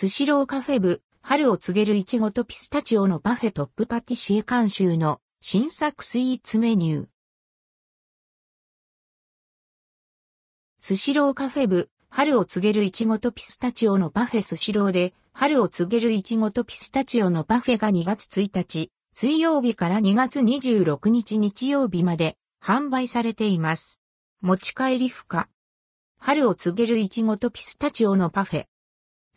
スシローカフェ部、春を告げるいちごとピスタチオのパフェトップパティシエ監修の新作スイーツメニュー。スシローカフェ部、春を告げるいちごとピスタチオのパフェスシローで、春を告げるいちごとピスタチオのパフェが2月1日、水曜日から2月26日日曜日まで販売されています。持ち帰り不可。春を告げるいちごとピスタチオのパフェ。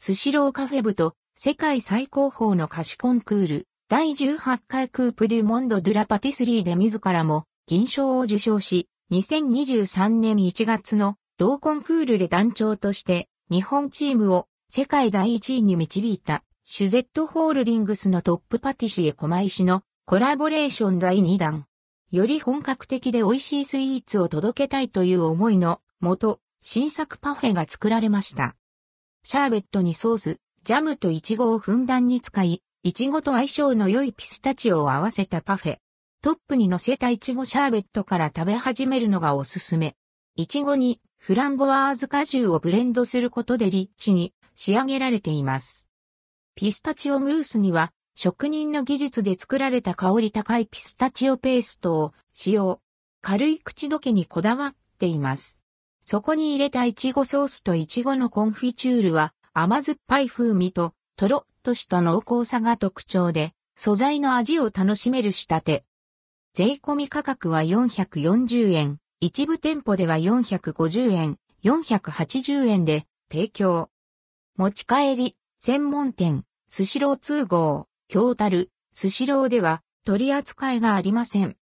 スシローカフェ部と世界最高峰の菓子コンクール第18回クープデュモンド・ドゥ・ラ・パティスリーで自らも銀賞を受賞し、2023年1月の同コンクールで団長として日本チームを世界第1位に導いたシュゼットホールディングスのトップパティシエ狛石のコラボレーション第2弾。より本格的で美味しいスイーツを届けたいという思いのもと、新作パフェが作られました。シャーベットにソース、ジャムとイチゴをふんだんに使い、イチゴと相性の良いピスタチオを合わせたパフェ。トップに乗せたイチゴシャーベットから食べ始めるのがおすすめ。イチゴにフランボワーズ果汁をブレンドすることでリッチに仕上げられています。ピスタチオムースには職人の技術で作られた香り高いピスタチオペーストを使用。軽い口どけにこだわっています。そこに入れたイチゴソースとイチゴのコンフィチュールは甘酸っぱい風味ととろっとした濃厚さが特徴で、素材の味を楽しめる仕立て。税込み価格は440円、一部店舗では450円、480円で提供。持ち帰り、専門店、スシロー通号、京樽、スシローでは取り扱いがありません。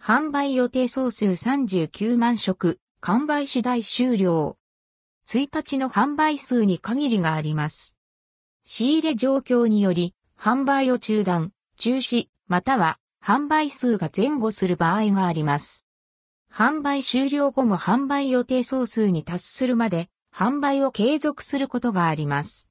販売予定総数39万食、完売次第終了。1日の販売数に限りがあります。仕入れ状況により、販売を中断、中止、または販売数が前後する場合があります。販売終了後も販売予定総数に達するまで、販売を継続することがあります。